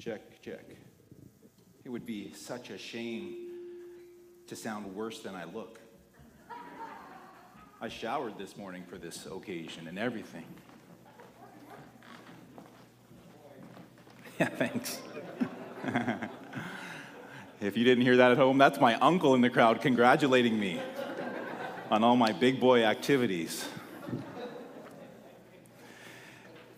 Check, check. It would be such a shame to sound worse than I look. I showered this morning for this occasion and everything. Yeah, thanks. if you didn't hear that at home, that's my uncle in the crowd congratulating me on all my big boy activities.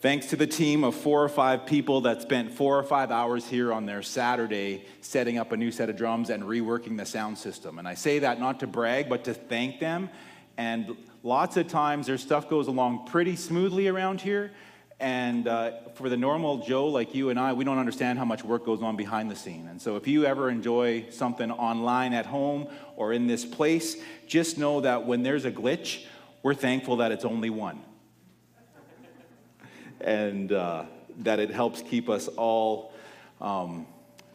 Thanks to the team of four or five people that spent four or five hours here on their Saturday setting up a new set of drums and reworking the sound system. And I say that not to brag, but to thank them. And lots of times their stuff goes along pretty smoothly around here. And uh, for the normal Joe like you and I, we don't understand how much work goes on behind the scene. And so if you ever enjoy something online at home or in this place, just know that when there's a glitch, we're thankful that it's only one and uh, that it helps keep us all um,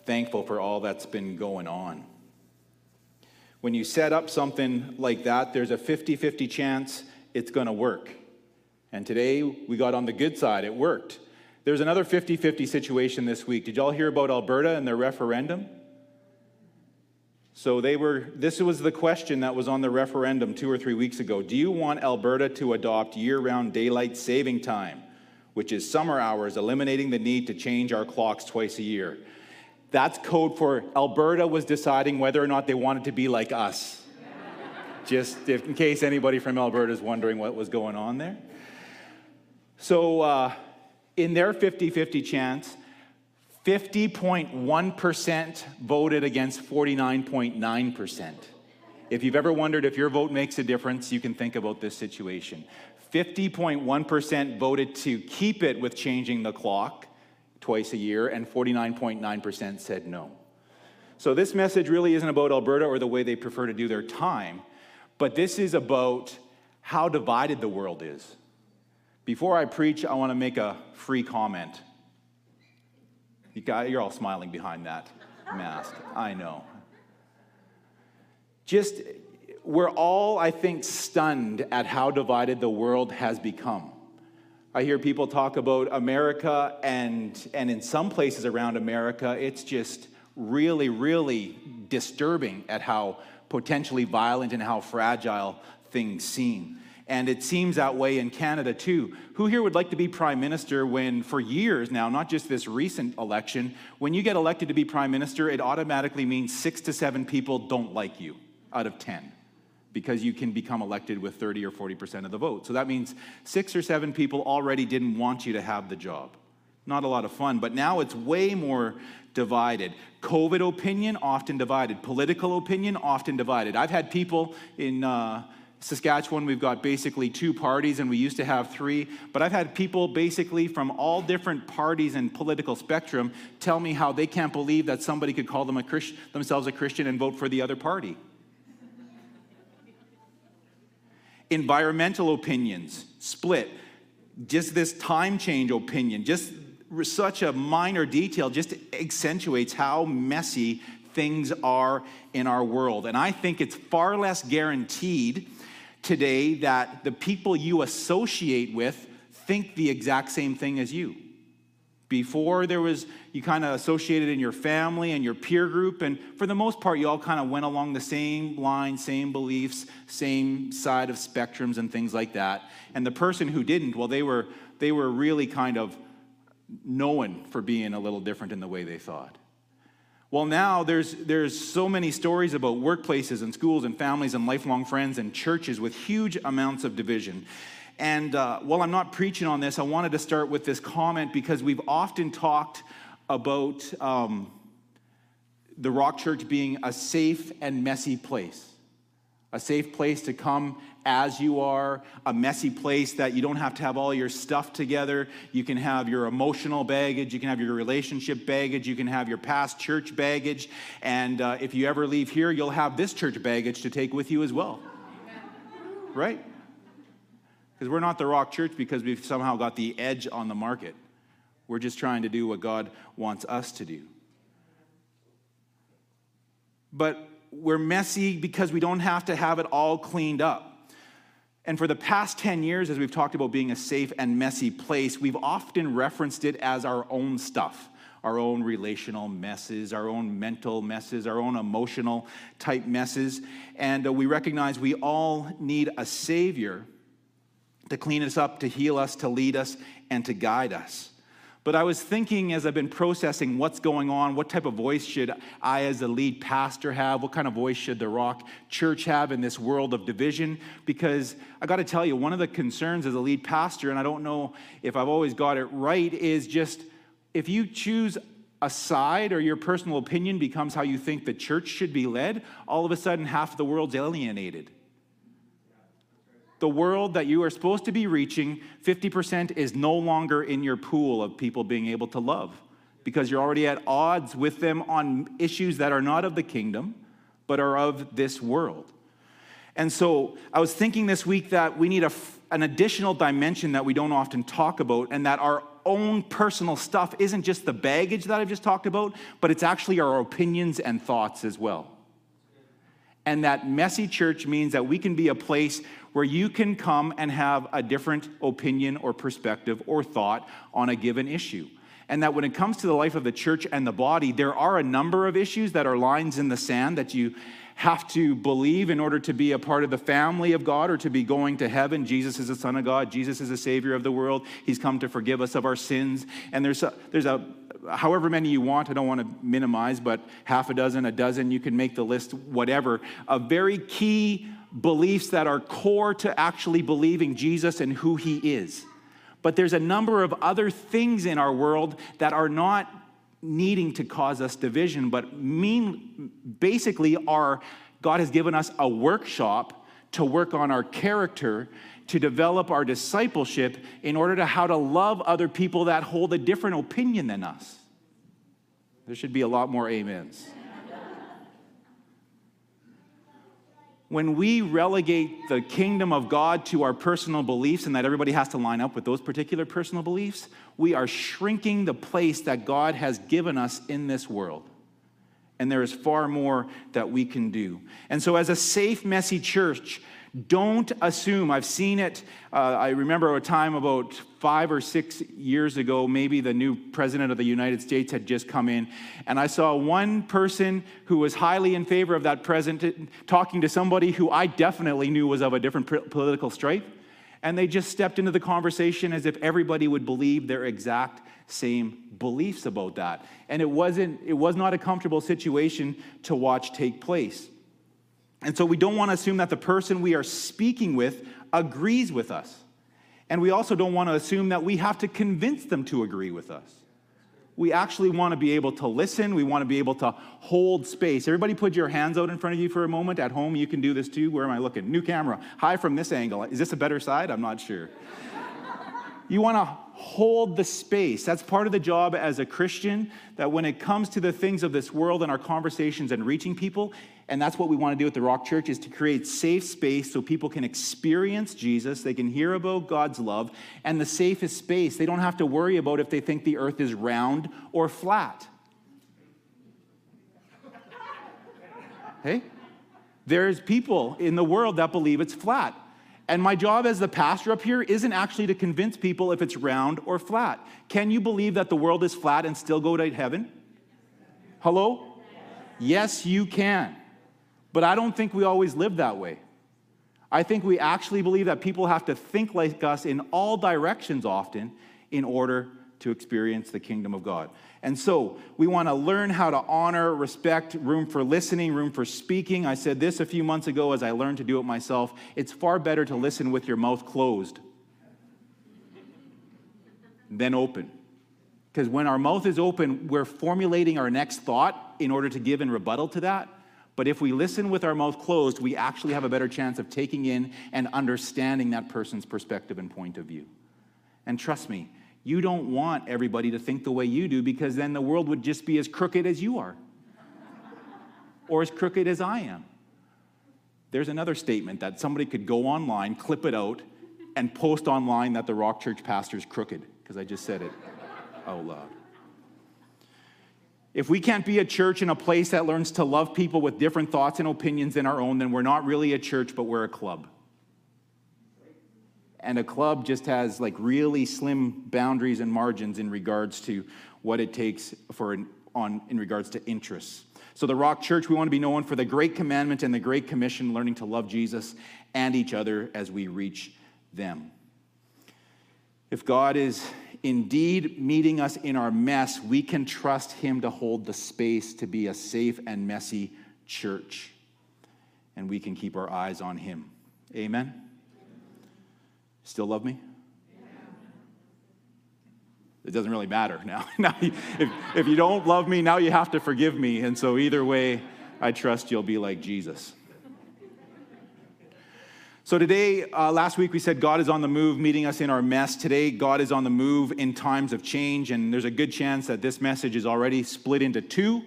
thankful for all that's been going on. When you set up something like that, there's a 50 50 chance it's going to work. And today we got on the good side, it worked. There's another 50 50 situation this week. Did y'all hear about Alberta and their referendum? So they were this was the question that was on the referendum 2 or 3 weeks ago. Do you want Alberta to adopt year-round daylight saving time? Which is summer hours, eliminating the need to change our clocks twice a year. That's code for Alberta was deciding whether or not they wanted to be like us. Just if, in case anybody from Alberta is wondering what was going on there. So, uh, in their 50 50 chance, 50.1% voted against 49.9%. If you've ever wondered if your vote makes a difference, you can think about this situation. 50.1% voted to keep it with changing the clock twice a year, and 49.9% said no. So, this message really isn't about Alberta or the way they prefer to do their time, but this is about how divided the world is. Before I preach, I want to make a free comment. You got, you're all smiling behind that mask. I know. Just we're all, I think, stunned at how divided the world has become. I hear people talk about America, and, and in some places around America, it's just really, really disturbing at how potentially violent and how fragile things seem. And it seems that way in Canada too. Who here would like to be prime minister when, for years now, not just this recent election, when you get elected to be prime minister, it automatically means six to seven people don't like you out of 10? Because you can become elected with 30 or 40% of the vote. So that means six or seven people already didn't want you to have the job. Not a lot of fun, but now it's way more divided. COVID opinion, often divided. Political opinion, often divided. I've had people in uh, Saskatchewan, we've got basically two parties, and we used to have three, but I've had people basically from all different parties and political spectrum tell me how they can't believe that somebody could call them a Christ- themselves a Christian and vote for the other party. Environmental opinions split. Just this time change opinion, just such a minor detail, just accentuates how messy things are in our world. And I think it's far less guaranteed today that the people you associate with think the exact same thing as you. Before there was, you kind of associated in your family and your peer group, and for the most part, you all kind of went along the same line, same beliefs, same side of spectrums and things like that. And the person who didn't, well, they were, they were really kind of known for being a little different in the way they thought. Well, now there's, there's so many stories about workplaces and schools and families and lifelong friends and churches with huge amounts of division. And uh, while I'm not preaching on this, I wanted to start with this comment because we've often talked about um, the Rock Church being a safe and messy place. A safe place to come as you are, a messy place that you don't have to have all your stuff together. You can have your emotional baggage, you can have your relationship baggage, you can have your past church baggage. And uh, if you ever leave here, you'll have this church baggage to take with you as well. Right? Because we're not the rock church because we've somehow got the edge on the market. We're just trying to do what God wants us to do. But we're messy because we don't have to have it all cleaned up. And for the past 10 years, as we've talked about being a safe and messy place, we've often referenced it as our own stuff our own relational messes, our own mental messes, our own emotional type messes. And uh, we recognize we all need a Savior to clean us up, to heal us, to lead us, and to guide us. But I was thinking as I've been processing what's going on, what type of voice should I, as a lead pastor, have? What kind of voice should the Rock Church have in this world of division? Because I got to tell you, one of the concerns as a lead pastor, and I don't know if I've always got it right, is just if you choose a side or your personal opinion becomes how you think the church should be led, all of a sudden half of the world's alienated the world that you are supposed to be reaching, 50% is no longer in your pool of people being able to love because you're already at odds with them on issues that are not of the kingdom, but are of this world. And so I was thinking this week that we need a, an additional dimension that we don't often talk about, and that our own personal stuff isn't just the baggage that I've just talked about, but it's actually our opinions and thoughts as well. And that messy church means that we can be a place where you can come and have a different opinion or perspective or thought on a given issue. And that when it comes to the life of the church and the body, there are a number of issues that are lines in the sand that you have to believe in order to be a part of the family of God or to be going to heaven. Jesus is the Son of God. Jesus is the Savior of the world. He's come to forgive us of our sins. And there's a, there's a however many you want, I don't want to minimize, but half a dozen, a dozen, you can make the list, whatever, A very key beliefs that are core to actually believing Jesus and who he is. But there's a number of other things in our world that are not needing to cause us division, but mean basically are God has given us a workshop to work on our character, to develop our discipleship in order to how to love other people that hold a different opinion than us. There should be a lot more amens. When we relegate the kingdom of God to our personal beliefs and that everybody has to line up with those particular personal beliefs, we are shrinking the place that God has given us in this world. And there is far more that we can do. And so, as a safe, messy church, don't assume. I've seen it. Uh, I remember a time about five or six years ago, maybe the new president of the United States had just come in, and I saw one person who was highly in favor of that president talking to somebody who I definitely knew was of a different political stripe. And they just stepped into the conversation as if everybody would believe their exact same beliefs about that. And it wasn't, it was not a comfortable situation to watch take place. And so we don't want to assume that the person we are speaking with agrees with us. And we also don't want to assume that we have to convince them to agree with us. We actually want to be able to listen. We want to be able to hold space. Everybody put your hands out in front of you for a moment. At home, you can do this too. Where am I looking? New camera. Hi from this angle. Is this a better side? I'm not sure. you want to hold the space. That's part of the job as a Christian, that when it comes to the things of this world and our conversations and reaching people, and that's what we want to do at the Rock Church is to create safe space so people can experience Jesus, they can hear about God's love, and the safest space. They don't have to worry about if they think the earth is round or flat. Hey? There's people in the world that believe it's flat. And my job as the pastor up here isn't actually to convince people if it's round or flat. Can you believe that the world is flat and still go to heaven? Hello? Yes, you can. But I don't think we always live that way. I think we actually believe that people have to think like us in all directions often in order to experience the kingdom of God. And so we want to learn how to honor, respect, room for listening, room for speaking. I said this a few months ago as I learned to do it myself. It's far better to listen with your mouth closed than open. Because when our mouth is open, we're formulating our next thought in order to give in rebuttal to that. But if we listen with our mouth closed, we actually have a better chance of taking in and understanding that person's perspective and point of view. And trust me, you don't want everybody to think the way you do because then the world would just be as crooked as you are or as crooked as I am. There's another statement that somebody could go online, clip it out, and post online that the Rock Church pastor is crooked because I just said it out loud. If we can't be a church in a place that learns to love people with different thoughts and opinions than our own, then we're not really a church, but we're a club. and a club just has like really slim boundaries and margins in regards to what it takes for an, on in regards to interests. So the Rock Church, we want to be known for the great commandment and the great commission, learning to love Jesus and each other as we reach them. If God is indeed meeting us in our mess, we can trust Him to hold the space to be a safe and messy church. And we can keep our eyes on Him. Amen? Still love me? It doesn't really matter now. now if, if you don't love me, now you have to forgive me. And so, either way, I trust you'll be like Jesus. So, today, uh, last week we said God is on the move, meeting us in our mess. Today, God is on the move in times of change, and there's a good chance that this message is already split into two.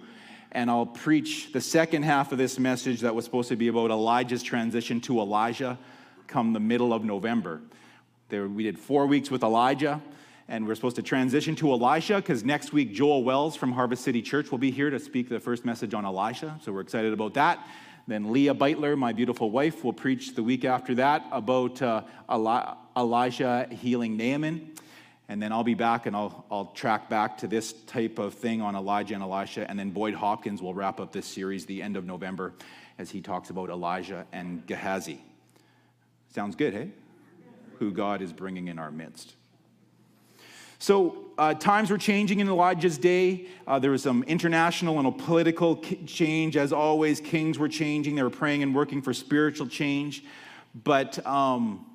And I'll preach the second half of this message that was supposed to be about Elijah's transition to Elisha come the middle of November. There, we did four weeks with Elijah, and we're supposed to transition to Elisha because next week Joel Wells from Harvest City Church will be here to speak the first message on Elisha. So we're excited about that. Then Leah Beutler, my beautiful wife, will preach the week after that about uh, Eli- Elijah healing Naaman. And then I'll be back and I'll, I'll track back to this type of thing on Elijah and Elisha. And then Boyd Hopkins will wrap up this series the end of November as he talks about Elijah and Gehazi. Sounds good, hey? Who God is bringing in our midst. So uh, times were changing in Elijah's day. Uh, there was some international and political change. As always, kings were changing. They were praying and working for spiritual change. But um,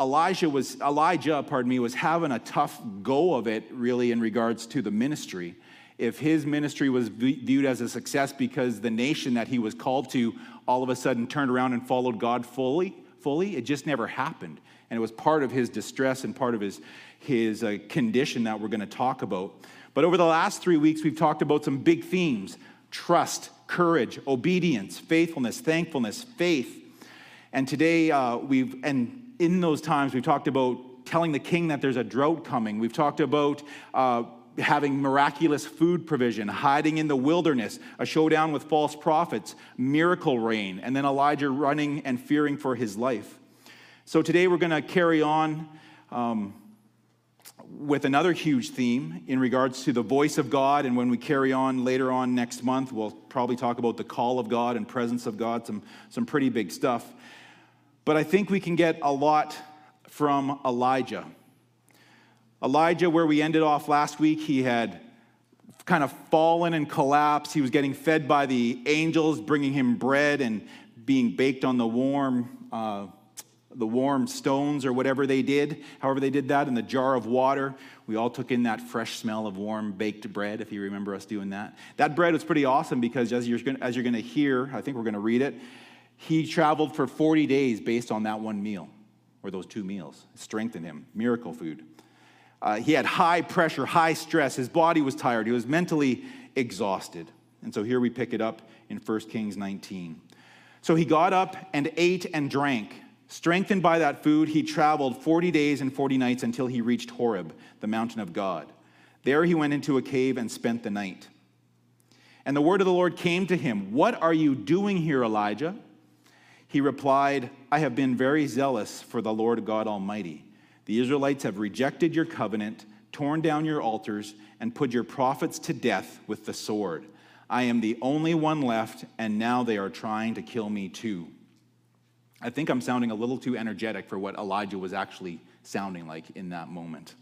Elijah was Elijah, pardon me, was having a tough go of it, really, in regards to the ministry. If his ministry was viewed as a success because the nation that he was called to all of a sudden turned around and followed God fully, fully, it just never happened. And it was part of his distress and part of his his uh, condition that we're going to talk about. But over the last three weeks, we've talked about some big themes trust, courage, obedience, faithfulness, thankfulness, faith. And today, uh, we've, and in those times, we've talked about telling the king that there's a drought coming. We've talked about uh, having miraculous food provision, hiding in the wilderness, a showdown with false prophets, miracle rain, and then Elijah running and fearing for his life. So today, we're going to carry on. Um, with another huge theme in regards to the voice of God. And when we carry on later on next month, we'll probably talk about the call of God and presence of God, some, some pretty big stuff. But I think we can get a lot from Elijah. Elijah, where we ended off last week, he had kind of fallen and collapsed. He was getting fed by the angels, bringing him bread and being baked on the warm. Uh, the warm stones or whatever they did, however they did that, in the jar of water. We all took in that fresh smell of warm baked bread, if you remember us doing that. That bread was pretty awesome because, as you're going as you're to hear, I think we're going to read it, he traveled for 40 days based on that one meal, or those two meals. It strengthened him. Miracle food. Uh, he had high pressure, high stress. His body was tired. He was mentally exhausted. And so here we pick it up in 1 Kings 19. So he got up and ate and drank. Strengthened by that food, he traveled 40 days and 40 nights until he reached Horeb, the mountain of God. There he went into a cave and spent the night. And the word of the Lord came to him What are you doing here, Elijah? He replied, I have been very zealous for the Lord God Almighty. The Israelites have rejected your covenant, torn down your altars, and put your prophets to death with the sword. I am the only one left, and now they are trying to kill me too. I think I'm sounding a little too energetic for what Elijah was actually sounding like in that moment.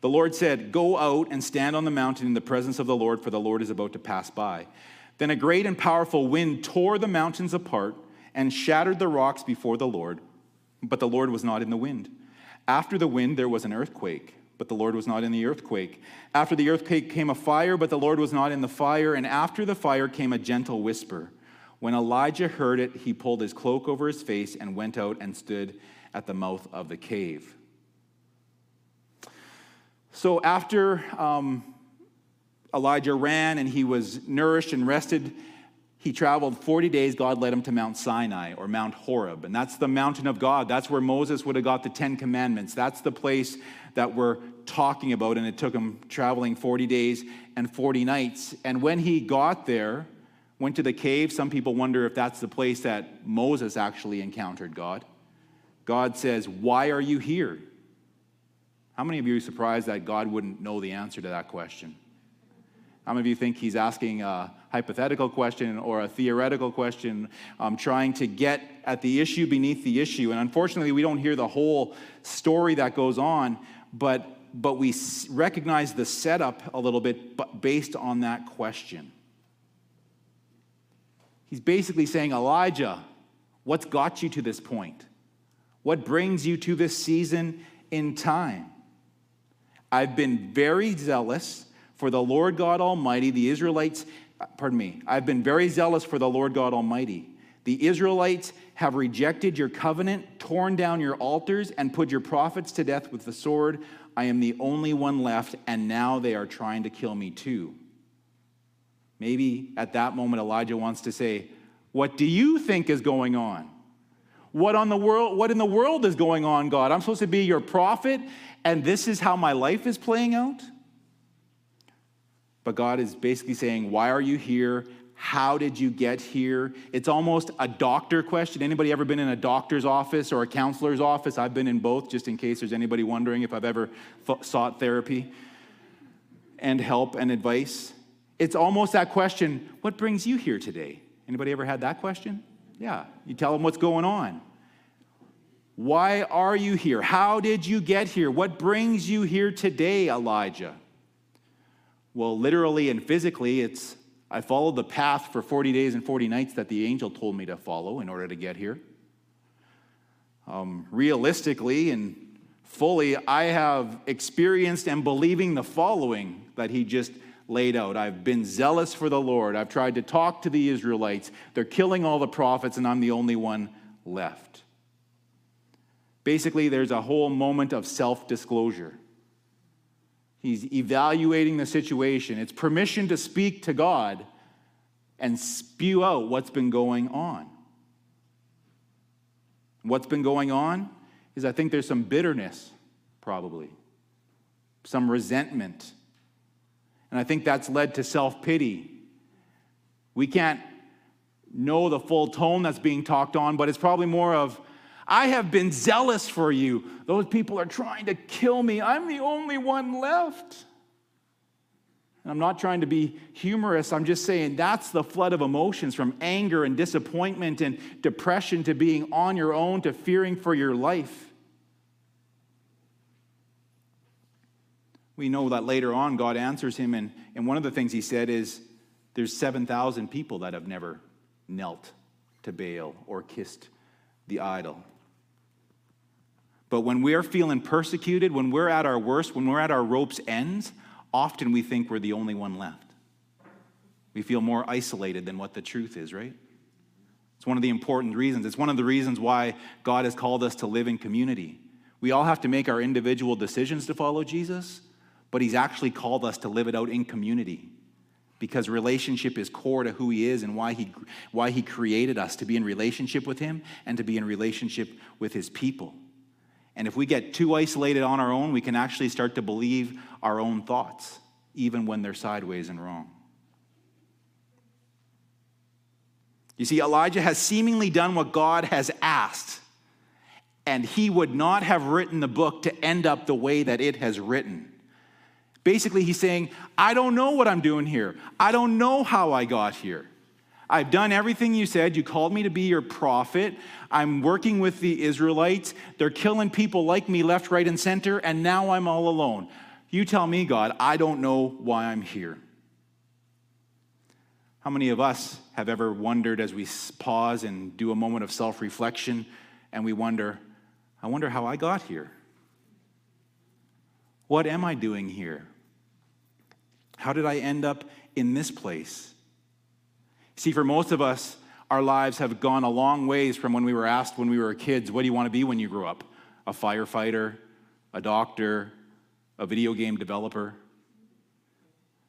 The Lord said, Go out and stand on the mountain in the presence of the Lord, for the Lord is about to pass by. Then a great and powerful wind tore the mountains apart and shattered the rocks before the Lord, but the Lord was not in the wind. After the wind, there was an earthquake, but the Lord was not in the earthquake. After the earthquake came a fire, but the Lord was not in the fire. And after the fire came a gentle whisper. When Elijah heard it, he pulled his cloak over his face and went out and stood at the mouth of the cave. So after um, Elijah ran and he was nourished and rested, he traveled 40 days. God led him to Mount Sinai or Mount Horeb. And that's the mountain of God. That's where Moses would have got the Ten Commandments. That's the place that we're talking about. And it took him traveling 40 days and 40 nights. And when he got there, went to the cave. Some people wonder if that's the place that Moses actually encountered God. God says, Why are you here? How many of you are surprised that God wouldn't know the answer to that question? How many of you think he's asking a hypothetical question or a theoretical question, um, trying to get at the issue beneath the issue? And unfortunately, we don't hear the whole story that goes on, but, but we recognize the setup a little bit based on that question. He's basically saying, Elijah, what's got you to this point? What brings you to this season in time? I've been very zealous for the Lord God Almighty. The Israelites, uh, pardon me, I've been very zealous for the Lord God Almighty. The Israelites have rejected your covenant, torn down your altars, and put your prophets to death with the sword. I am the only one left, and now they are trying to kill me too. Maybe at that moment, Elijah wants to say, What do you think is going on? What, on the world, what in the world is going on, God? I'm supposed to be your prophet, and this is how my life is playing out? But God is basically saying, Why are you here? How did you get here? It's almost a doctor question. Anybody ever been in a doctor's office or a counselor's office? I've been in both, just in case there's anybody wondering if I've ever sought therapy and help and advice. It's almost that question, what brings you here today? Anybody ever had that question? Yeah, you tell them what's going on. Why are you here? How did you get here? What brings you here today, Elijah? Well, literally and physically, it's I followed the path for 40 days and 40 nights that the angel told me to follow in order to get here. Um, realistically and fully, I have experienced and believing the following that he just laid out. I've been zealous for the Lord. I've tried to talk to the Israelites. They're killing all the prophets, and I'm the only one left. Basically, there's a whole moment of self disclosure. He's evaluating the situation. It's permission to speak to God and spew out what's been going on. What's been going on is I think there's some bitterness, probably, some resentment and I think that's led to self pity. We can't know the full tone that's being talked on, but it's probably more of, I have been zealous for you. Those people are trying to kill me. I'm the only one left. And I'm not trying to be humorous. I'm just saying that's the flood of emotions from anger and disappointment and depression to being on your own to fearing for your life. We know that later on God answers him, and, and one of the things he said is there's 7,000 people that have never knelt to Baal or kissed the idol. But when we're feeling persecuted, when we're at our worst, when we're at our rope's ends, often we think we're the only one left. We feel more isolated than what the truth is, right? It's one of the important reasons. It's one of the reasons why God has called us to live in community. We all have to make our individual decisions to follow Jesus, but He's actually called us to live it out in community because relationship is core to who He is and why He, why he created us to be in relationship with Him and to be in relationship with His people. And if we get too isolated on our own, we can actually start to believe our own thoughts, even when they're sideways and wrong. You see, Elijah has seemingly done what God has asked, and he would not have written the book to end up the way that it has written. Basically, he's saying, I don't know what I'm doing here. I don't know how I got here. I've done everything you said. You called me to be your prophet. I'm working with the Israelites. They're killing people like me left, right, and center, and now I'm all alone. You tell me, God, I don't know why I'm here. How many of us have ever wondered as we pause and do a moment of self reflection and we wonder, I wonder how I got here? What am I doing here? How did I end up in this place? See, for most of us, our lives have gone a long ways from when we were asked when we were kids, What do you want to be when you grow up? A firefighter, a doctor, a video game developer.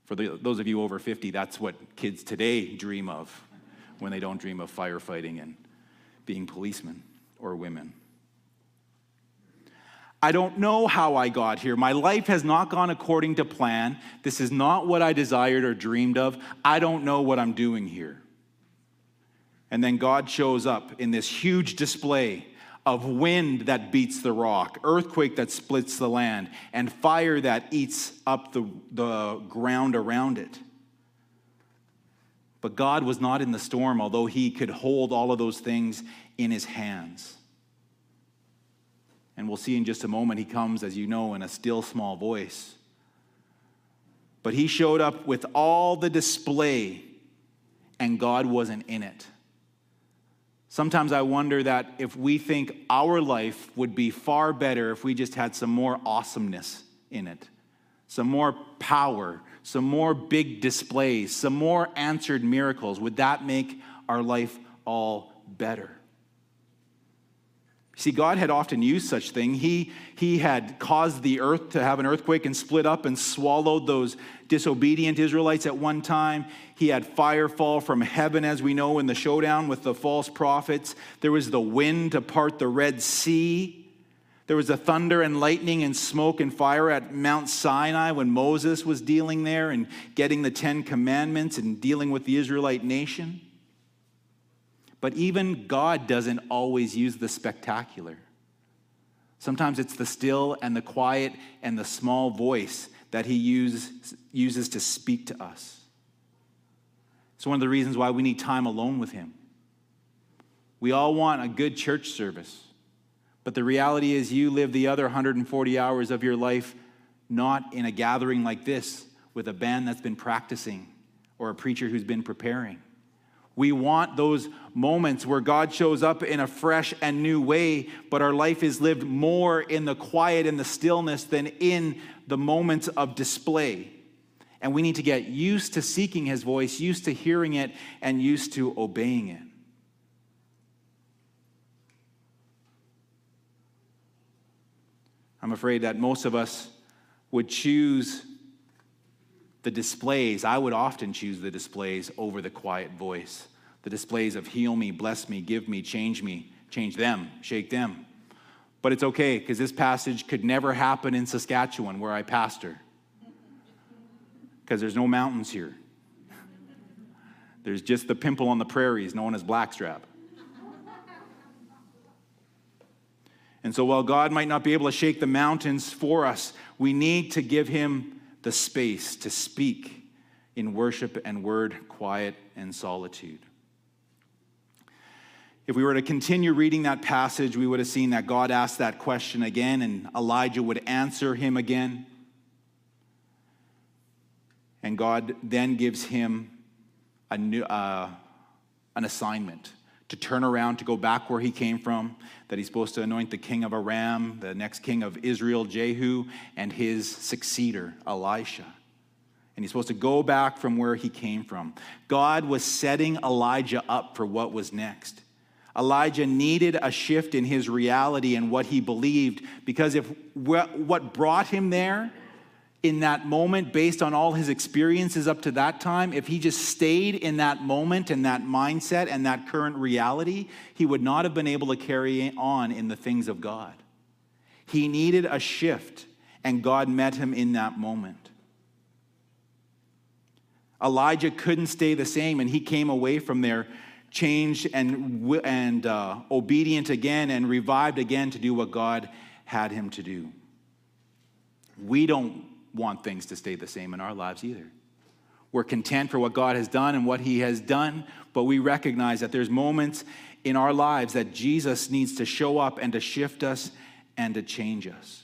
For the, those of you over 50, that's what kids today dream of when they don't dream of firefighting and being policemen or women. I don't know how I got here. My life has not gone according to plan. This is not what I desired or dreamed of. I don't know what I'm doing here. And then God shows up in this huge display of wind that beats the rock, earthquake that splits the land, and fire that eats up the, the ground around it. But God was not in the storm, although he could hold all of those things in his hands. And we'll see in just a moment, he comes, as you know, in a still small voice. But he showed up with all the display, and God wasn't in it. Sometimes I wonder that if we think our life would be far better if we just had some more awesomeness in it, some more power, some more big displays, some more answered miracles, would that make our life all better? See, God had often used such thing. He, he had caused the earth to have an earthquake and split up and swallowed those disobedient Israelites at one time. He had fire fall from heaven, as we know in the showdown with the false prophets. There was the wind to part the Red Sea. There was the thunder and lightning and smoke and fire at Mount Sinai when Moses was dealing there and getting the Ten Commandments and dealing with the Israelite nation. But even God doesn't always use the spectacular. Sometimes it's the still and the quiet and the small voice that he use, uses to speak to us. It's one of the reasons why we need time alone with him. We all want a good church service, but the reality is you live the other 140 hours of your life not in a gathering like this with a band that's been practicing or a preacher who's been preparing. We want those moments where God shows up in a fresh and new way, but our life is lived more in the quiet and the stillness than in the moments of display. And we need to get used to seeking His voice, used to hearing it, and used to obeying it. I'm afraid that most of us would choose the displays, I would often choose the displays over the quiet voice. The displays of heal me, bless me, give me, change me, change them, shake them. But it's okay because this passage could never happen in Saskatchewan where I pastor because there's no mountains here. There's just the pimple on the prairies known as blackstrap. And so while God might not be able to shake the mountains for us, we need to give him the space to speak in worship and word, quiet and solitude. If we were to continue reading that passage, we would have seen that God asked that question again and Elijah would answer him again. And God then gives him a new, uh, an assignment to turn around, to go back where he came from, that he's supposed to anoint the king of Aram, the next king of Israel, Jehu, and his successor, Elisha. And he's supposed to go back from where he came from. God was setting Elijah up for what was next. Elijah needed a shift in his reality and what he believed because if what brought him there in that moment, based on all his experiences up to that time, if he just stayed in that moment and that mindset and that current reality, he would not have been able to carry on in the things of God. He needed a shift, and God met him in that moment. Elijah couldn't stay the same, and he came away from there changed and, and uh, obedient again and revived again to do what God had him to do. We don't want things to stay the same in our lives either. We're content for what God has done and what He has done, but we recognize that there's moments in our lives that Jesus needs to show up and to shift us and to change us.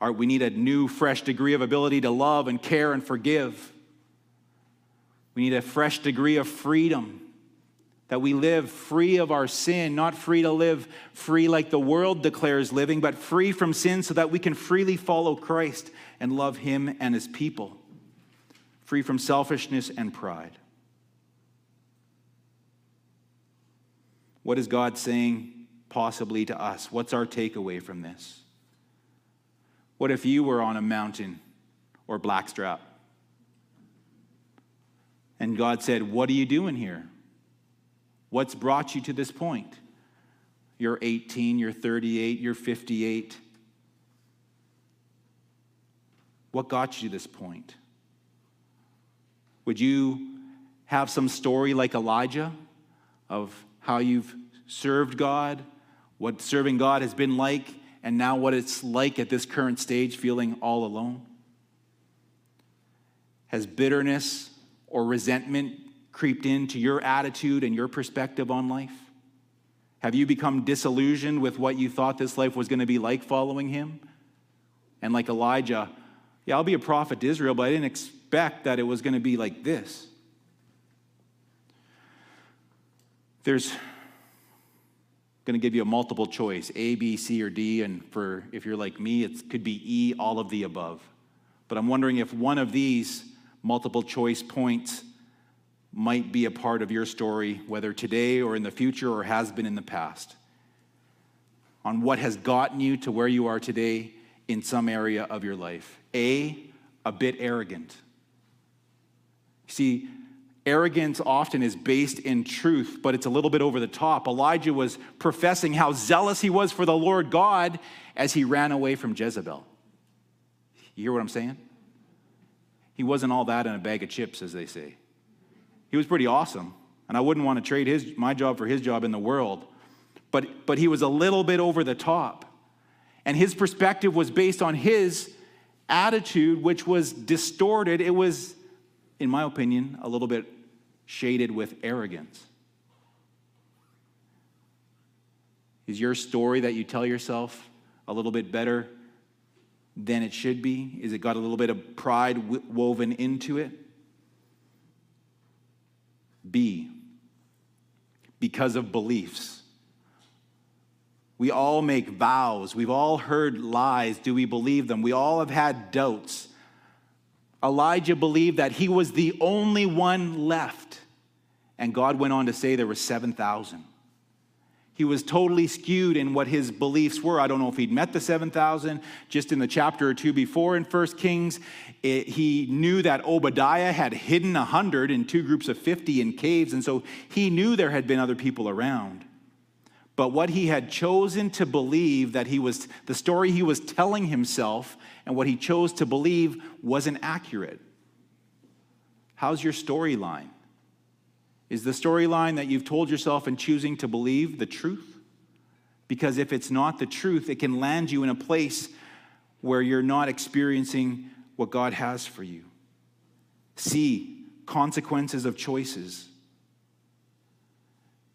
Our, we need a new, fresh degree of ability to love and care and forgive. We need a fresh degree of freedom that we live free of our sin, not free to live free like the world declares living, but free from sin so that we can freely follow Christ and love Him and His people, free from selfishness and pride. What is God saying possibly to us? What's our takeaway from this? What if you were on a mountain or blackstrap? And God said, What are you doing here? What's brought you to this point? You're 18, you're 38, you're 58. What got you to this point? Would you have some story like Elijah of how you've served God, what serving God has been like, and now what it's like at this current stage, feeling all alone? Has bitterness or resentment creeped into your attitude and your perspective on life? Have you become disillusioned with what you thought this life was going to be like following him? And like Elijah, yeah, I'll be a prophet to Israel, but I didn't expect that it was going to be like this. There's going to give you a multiple choice A, B, C, or D. And for if you're like me, it could be E, all of the above. But I'm wondering if one of these multiple choice points might be a part of your story, whether today or in the future or has been in the past, on what has gotten you to where you are today in some area of your life. A, a bit arrogant. See, Arrogance often is based in truth, but it's a little bit over the top. Elijah was professing how zealous he was for the Lord God as he ran away from Jezebel. You hear what I'm saying? He wasn't all that in a bag of chips, as they say. He was pretty awesome, and I wouldn't want to trade his, my job for his job in the world. But, but he was a little bit over the top. And his perspective was based on his attitude, which was distorted. It was, in my opinion, a little bit shaded with arrogance? Is your story that you tell yourself a little bit better than it should be? Is it got a little bit of pride woven into it? B, because of beliefs. We all make vows. We've all heard lies. Do we believe them? We all have had doubts. Elijah believed that he was the only one left. And God went on to say there were 7,000. He was totally skewed in what his beliefs were. I don't know if he'd met the 7,000. Just in the chapter or two before in 1 Kings, it, he knew that Obadiah had hidden a 100 in two groups of 50 in caves. And so he knew there had been other people around. But what he had chosen to believe that he was, the story he was telling himself and what he chose to believe wasn't accurate. How's your storyline? Is the storyline that you've told yourself and choosing to believe the truth? Because if it's not the truth, it can land you in a place where you're not experiencing what God has for you. See consequences of choices.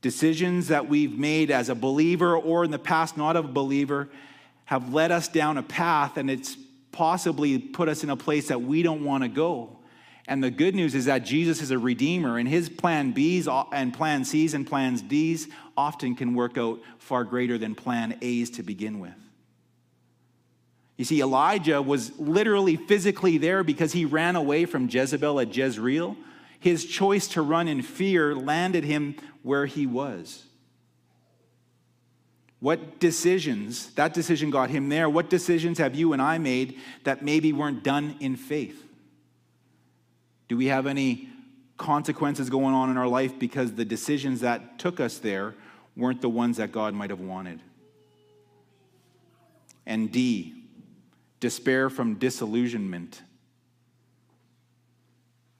Decisions that we've made as a believer or in the past not a believer have led us down a path and it's possibly put us in a place that we don't want to go. And the good news is that Jesus is a redeemer, and his plan B's and plan C's and plans D's often can work out far greater than plan A's to begin with. You see, Elijah was literally physically there because he ran away from Jezebel at Jezreel. His choice to run in fear landed him where he was. What decisions, that decision got him there. What decisions have you and I made that maybe weren't done in faith? Do we have any consequences going on in our life because the decisions that took us there weren't the ones that God might have wanted? And D, despair from disillusionment.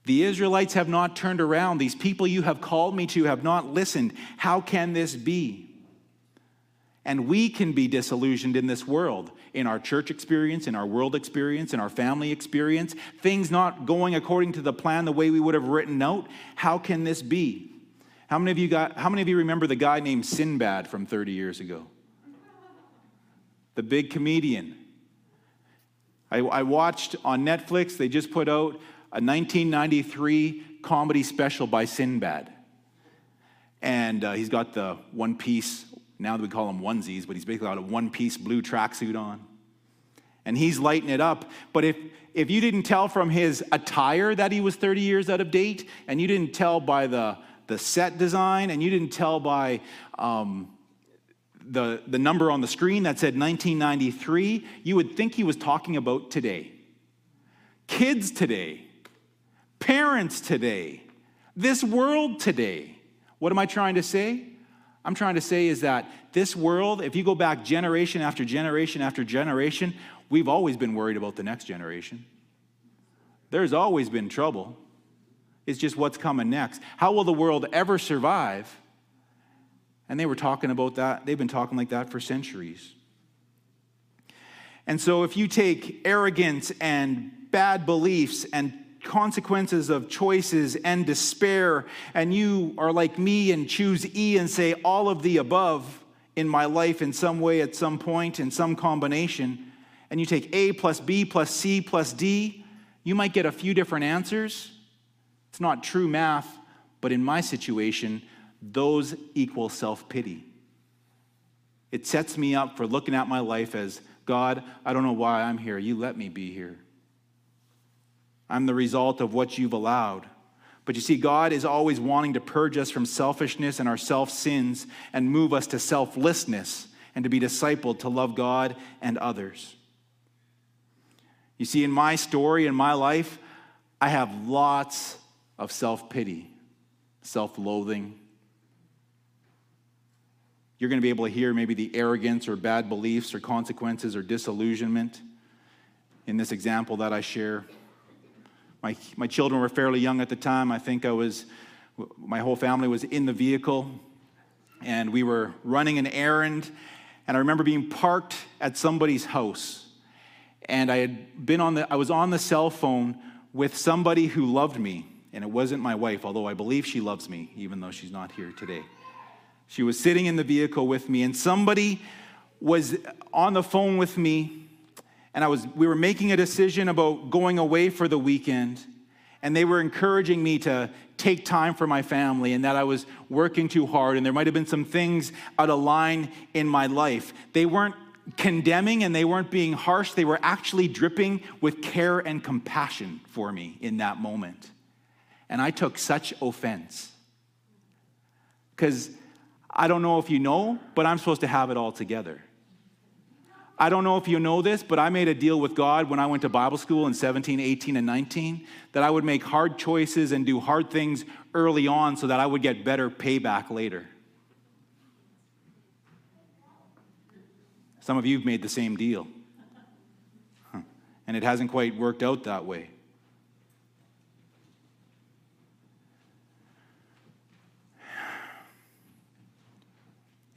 The Israelites have not turned around. These people you have called me to have not listened. How can this be? And we can be disillusioned in this world, in our church experience, in our world experience, in our family experience, things not going according to the plan the way we would have written out. How can this be? How many of you got how many of you remember the guy named Sinbad from 30 years ago? The big comedian. I, I watched on Netflix, they just put out a 1993 comedy special by Sinbad. And uh, he's got the one piece now that we call them onesies, but he's basically got a one piece blue tracksuit on. And he's lighting it up. But if, if you didn't tell from his attire that he was 30 years out of date, and you didn't tell by the, the set design, and you didn't tell by um, the, the number on the screen that said 1993, you would think he was talking about today. Kids today, parents today, this world today. What am I trying to say? I'm trying to say is that this world, if you go back generation after generation after generation, we've always been worried about the next generation. There's always been trouble. It's just what's coming next. How will the world ever survive? And they were talking about that. They've been talking like that for centuries. And so, if you take arrogance and bad beliefs and consequences of choices and despair, and you are like me and choose E and say all of the above in my life in some way at some point in some combination, and you take A plus B plus C plus D, you might get a few different answers. It's not true math, but in my situation, those equal self pity. It sets me up for looking at my life as God, I don't know why I'm here. You let me be here. I'm the result of what you've allowed. But you see, God is always wanting to purge us from selfishness and our self sins and move us to selflessness and to be discipled to love God and others. You see, in my story, in my life, I have lots of self pity, self loathing. You're going to be able to hear maybe the arrogance or bad beliefs or consequences or disillusionment in this example that I share. My, my children were fairly young at the time. I think I was, my whole family was in the vehicle, and we were running an errand. And I remember being parked at somebody's house. And I had been on the, I was on the cell phone with somebody who loved me and it wasn't my wife, although I believe she loves me, even though she's not here today. She was sitting in the vehicle with me, and somebody was on the phone with me, and I was, we were making a decision about going away for the weekend, and they were encouraging me to take time for my family and that I was working too hard, and there might have been some things out of line in my life. They weren't condemning and they weren't being harsh, they were actually dripping with care and compassion for me in that moment. And I took such offense. Because I don't know if you know, but I'm supposed to have it all together. I don't know if you know this, but I made a deal with God when I went to Bible school in 17, 18, and 19 that I would make hard choices and do hard things early on so that I would get better payback later. Some of you have made the same deal. And it hasn't quite worked out that way.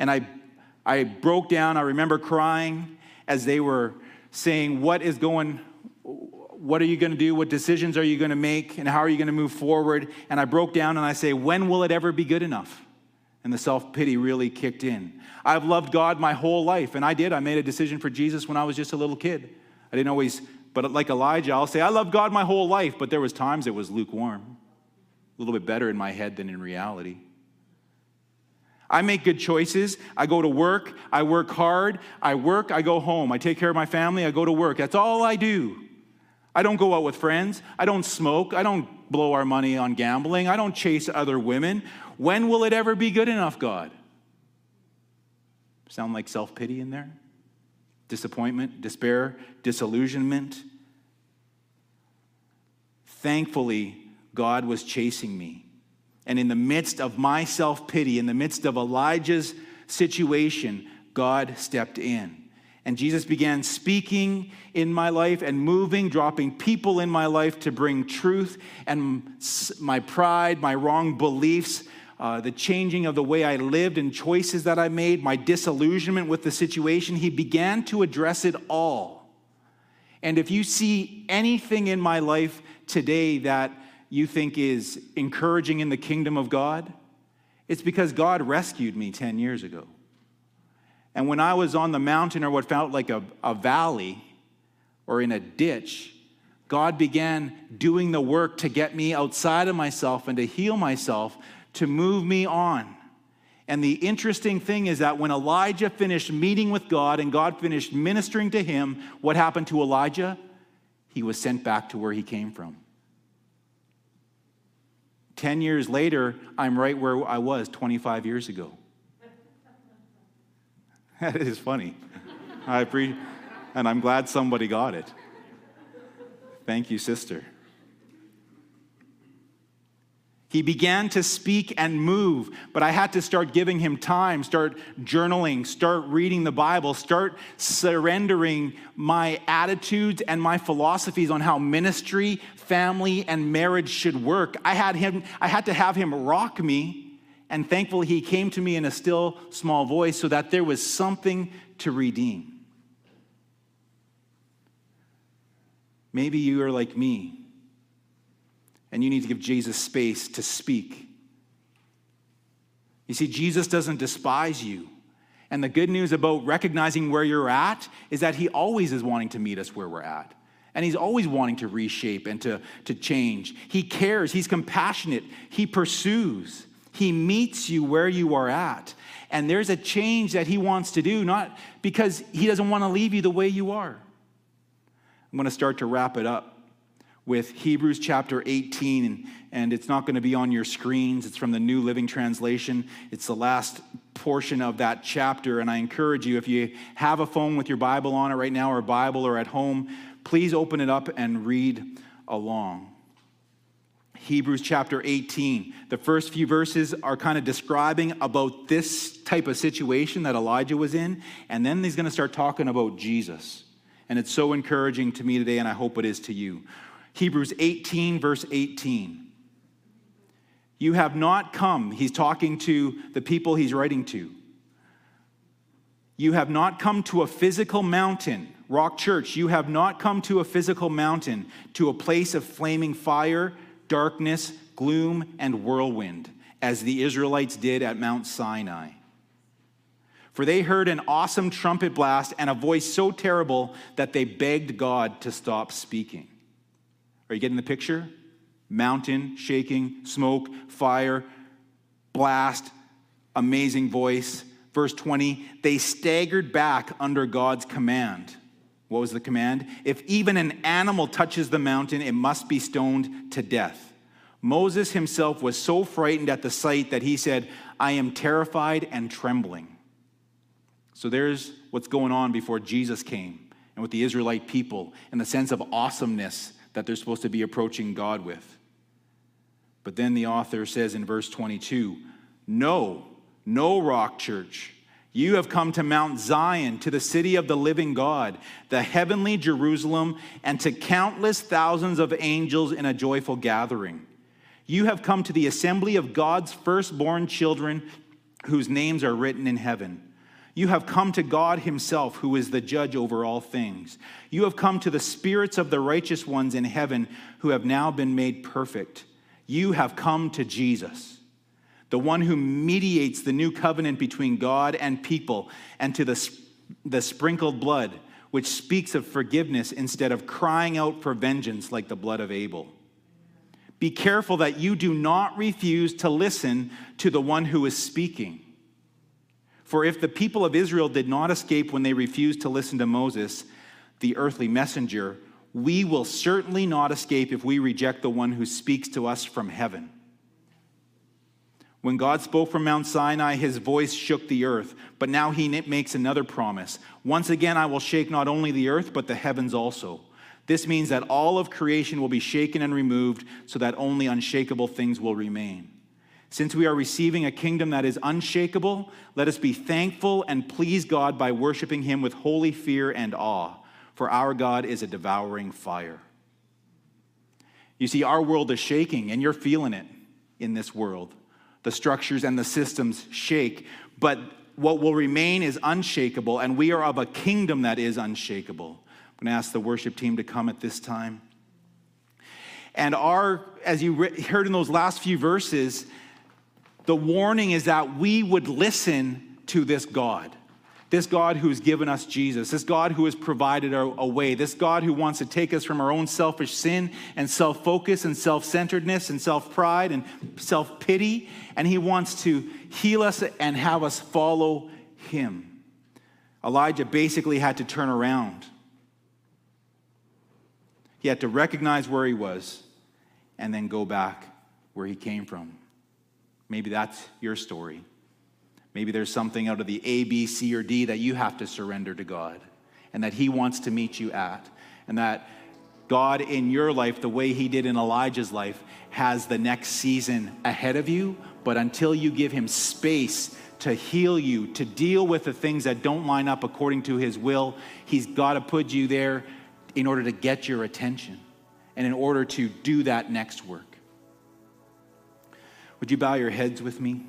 And I, I broke down. I remember crying as they were saying, What is going, what are you going to do? What decisions are you going to make? And how are you going to move forward? And I broke down and I say, When will it ever be good enough? And the self pity really kicked in. I've loved God my whole life, and I did. I made a decision for Jesus when I was just a little kid. I didn't always, but like Elijah, I'll say, I love God my whole life, but there was times it was lukewarm, a little bit better in my head than in reality. I make good choices. I go to work. I work hard. I work. I go home. I take care of my family. I go to work. That's all I do. I don't go out with friends. I don't smoke. I don't blow our money on gambling. I don't chase other women. When will it ever be good enough, God? Sound like self pity in there? Disappointment, despair, disillusionment. Thankfully, God was chasing me. And in the midst of my self pity, in the midst of Elijah's situation, God stepped in. And Jesus began speaking in my life and moving, dropping people in my life to bring truth and my pride, my wrong beliefs, uh, the changing of the way I lived and choices that I made, my disillusionment with the situation. He began to address it all. And if you see anything in my life today that you think is encouraging in the kingdom of God, it's because God rescued me 10 years ago. And when I was on the mountain or what felt like a, a valley or in a ditch, God began doing the work to get me outside of myself and to heal myself, to move me on. And the interesting thing is that when Elijah finished meeting with God and God finished ministering to him, what happened to Elijah? He was sent back to where he came from. 10 years later, I'm right where I was 25 years ago. That is funny. I pre- and I'm glad somebody got it. Thank you, sister. He began to speak and move, but I had to start giving him time, start journaling, start reading the Bible, start surrendering my attitudes and my philosophies on how ministry, family, and marriage should work. I had him, I had to have him rock me And thankfully, he came to me in a still small voice so that there was something to redeem. Maybe you are like me and you need to give Jesus space to speak. You see, Jesus doesn't despise you. And the good news about recognizing where you're at is that he always is wanting to meet us where we're at. And he's always wanting to reshape and to, to change. He cares, he's compassionate, he pursues, he meets you where you are at. And there's a change that he wants to do, not because he doesn't want to leave you the way you are. I'm going to start to wrap it up with Hebrews chapter 18, and, it's not going to be on your screens. It's from the New Living Translation. It's the last portion of that chapter, and I encourage you, if you have a phone with your Bible on it right now, or a Bible, or at home, please open it up and read along. Hebrews chapter 18. The first few verses are kind of describing about this type of situation that Elijah was in, and then he's going to start talking about Jesus. And it's so encouraging to me today, and I hope it is to you. Hebrews 18, verse 18. You have not come, he's talking to the people he's writing to. You have not come to a physical mountain, Rock Church, you have not come to a physical mountain, to a place of flaming fire, darkness, gloom, and whirlwind, as the Israelites did at Mount Sinai. For they heard an awesome trumpet blast and a voice so terrible that they begged God to stop speaking. Are you getting the picture? Mountain, shaking, smoke, fire, blast, amazing voice. Verse 20, they staggered back under God's command. What was the command? If even an animal touches the mountain, it must be stoned to death. Moses himself was so frightened at the sight that he said, I am terrified and trembling. So there's what's going on before Jesus came and with the Israelite people and the sense of awesomeness that they're supposed to be approaching God with. But then the author says in verse 22 No, no, Rock Church. You have come to Mount Zion, to the city of the living God, the heavenly Jerusalem, and to countless thousands of angels in a joyful gathering. You have come to the assembly of God's firstborn children whose names are written in heaven. You have come to God Himself, who is the judge over all things. You have come to the spirits of the righteous ones in heaven who have now been made perfect. You have come to Jesus, the one who mediates the new covenant between God and people, and to the, the sprinkled blood, which speaks of forgiveness instead of crying out for vengeance like the blood of Abel. Be careful that you do not refuse to listen to the one who is speaking. For if the people of Israel did not escape when they refused to listen to Moses, the earthly messenger, we will certainly not escape if we reject the one who speaks to us from heaven. When God spoke from Mount Sinai, his voice shook the earth, but now he makes another promise. Once again, I will shake not only the earth, but the heavens also. This means that all of creation will be shaken and removed so that only unshakable things will remain. Since we are receiving a kingdom that is unshakable, let us be thankful and please God by worshiping Him with holy fear and awe, for our God is a devouring fire. You see, our world is shaking, and you're feeling it in this world. The structures and the systems shake, but what will remain is unshakable, and we are of a kingdom that is unshakable. I'm going to ask the worship team to come at this time. And our, as you heard in those last few verses, the warning is that we would listen to this God. This God who has given us Jesus, this God who has provided a, way, this God who wants to take us from our own selfish sin and self focus and self centeredness and self pride and self pity, and He wants to heal us and have us follow Him. Elijah basically had to turn around. He had to recognize where he was and then go back where he came from. Maybe that's your story. Maybe there's something out of the A, B, C, or D that you have to surrender to God and that He wants to meet you at. And that God in your life, the way He did in Elijah's life, has the next season ahead of you. But until you give Him space to heal you, to deal with the things that don't line up according to His will, He's got to put you there in order to get your attention and in order to do that next work. Would you bow your heads with me?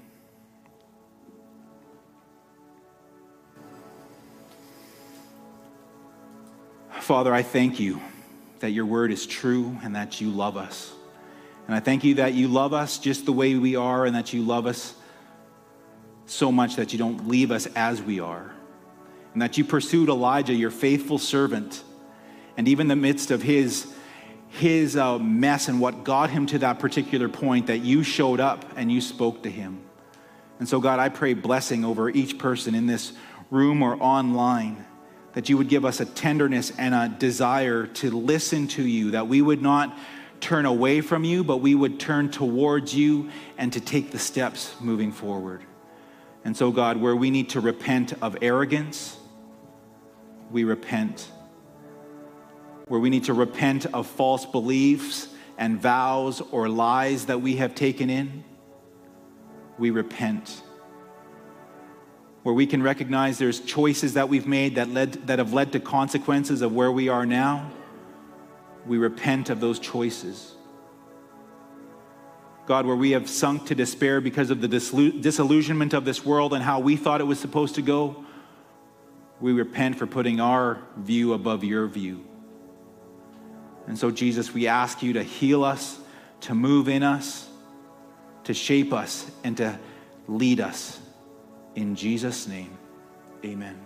Father, I thank you that your word is true and that you love us. And I thank you that you love us just the way we are and that you love us so much that you don't leave us as we are. And that you pursued Elijah, your faithful servant, and even in the midst of his his uh, mess and what got him to that particular point, that you showed up and you spoke to him. And so, God, I pray blessing over each person in this room or online, that you would give us a tenderness and a desire to listen to you, that we would not turn away from you, but we would turn towards you and to take the steps moving forward. And so, God, where we need to repent of arrogance, we repent. Where we need to repent of false beliefs and vows or lies that we have taken in, we repent. Where we can recognize there's choices that we've made that, led, that have led to consequences of where we are now, we repent of those choices. God, where we have sunk to despair because of the disillusionment of this world and how we thought it was supposed to go, we repent for putting our view above your view. And so, Jesus, we ask you to heal us, to move in us, to shape us, and to lead us. In Jesus' name, amen.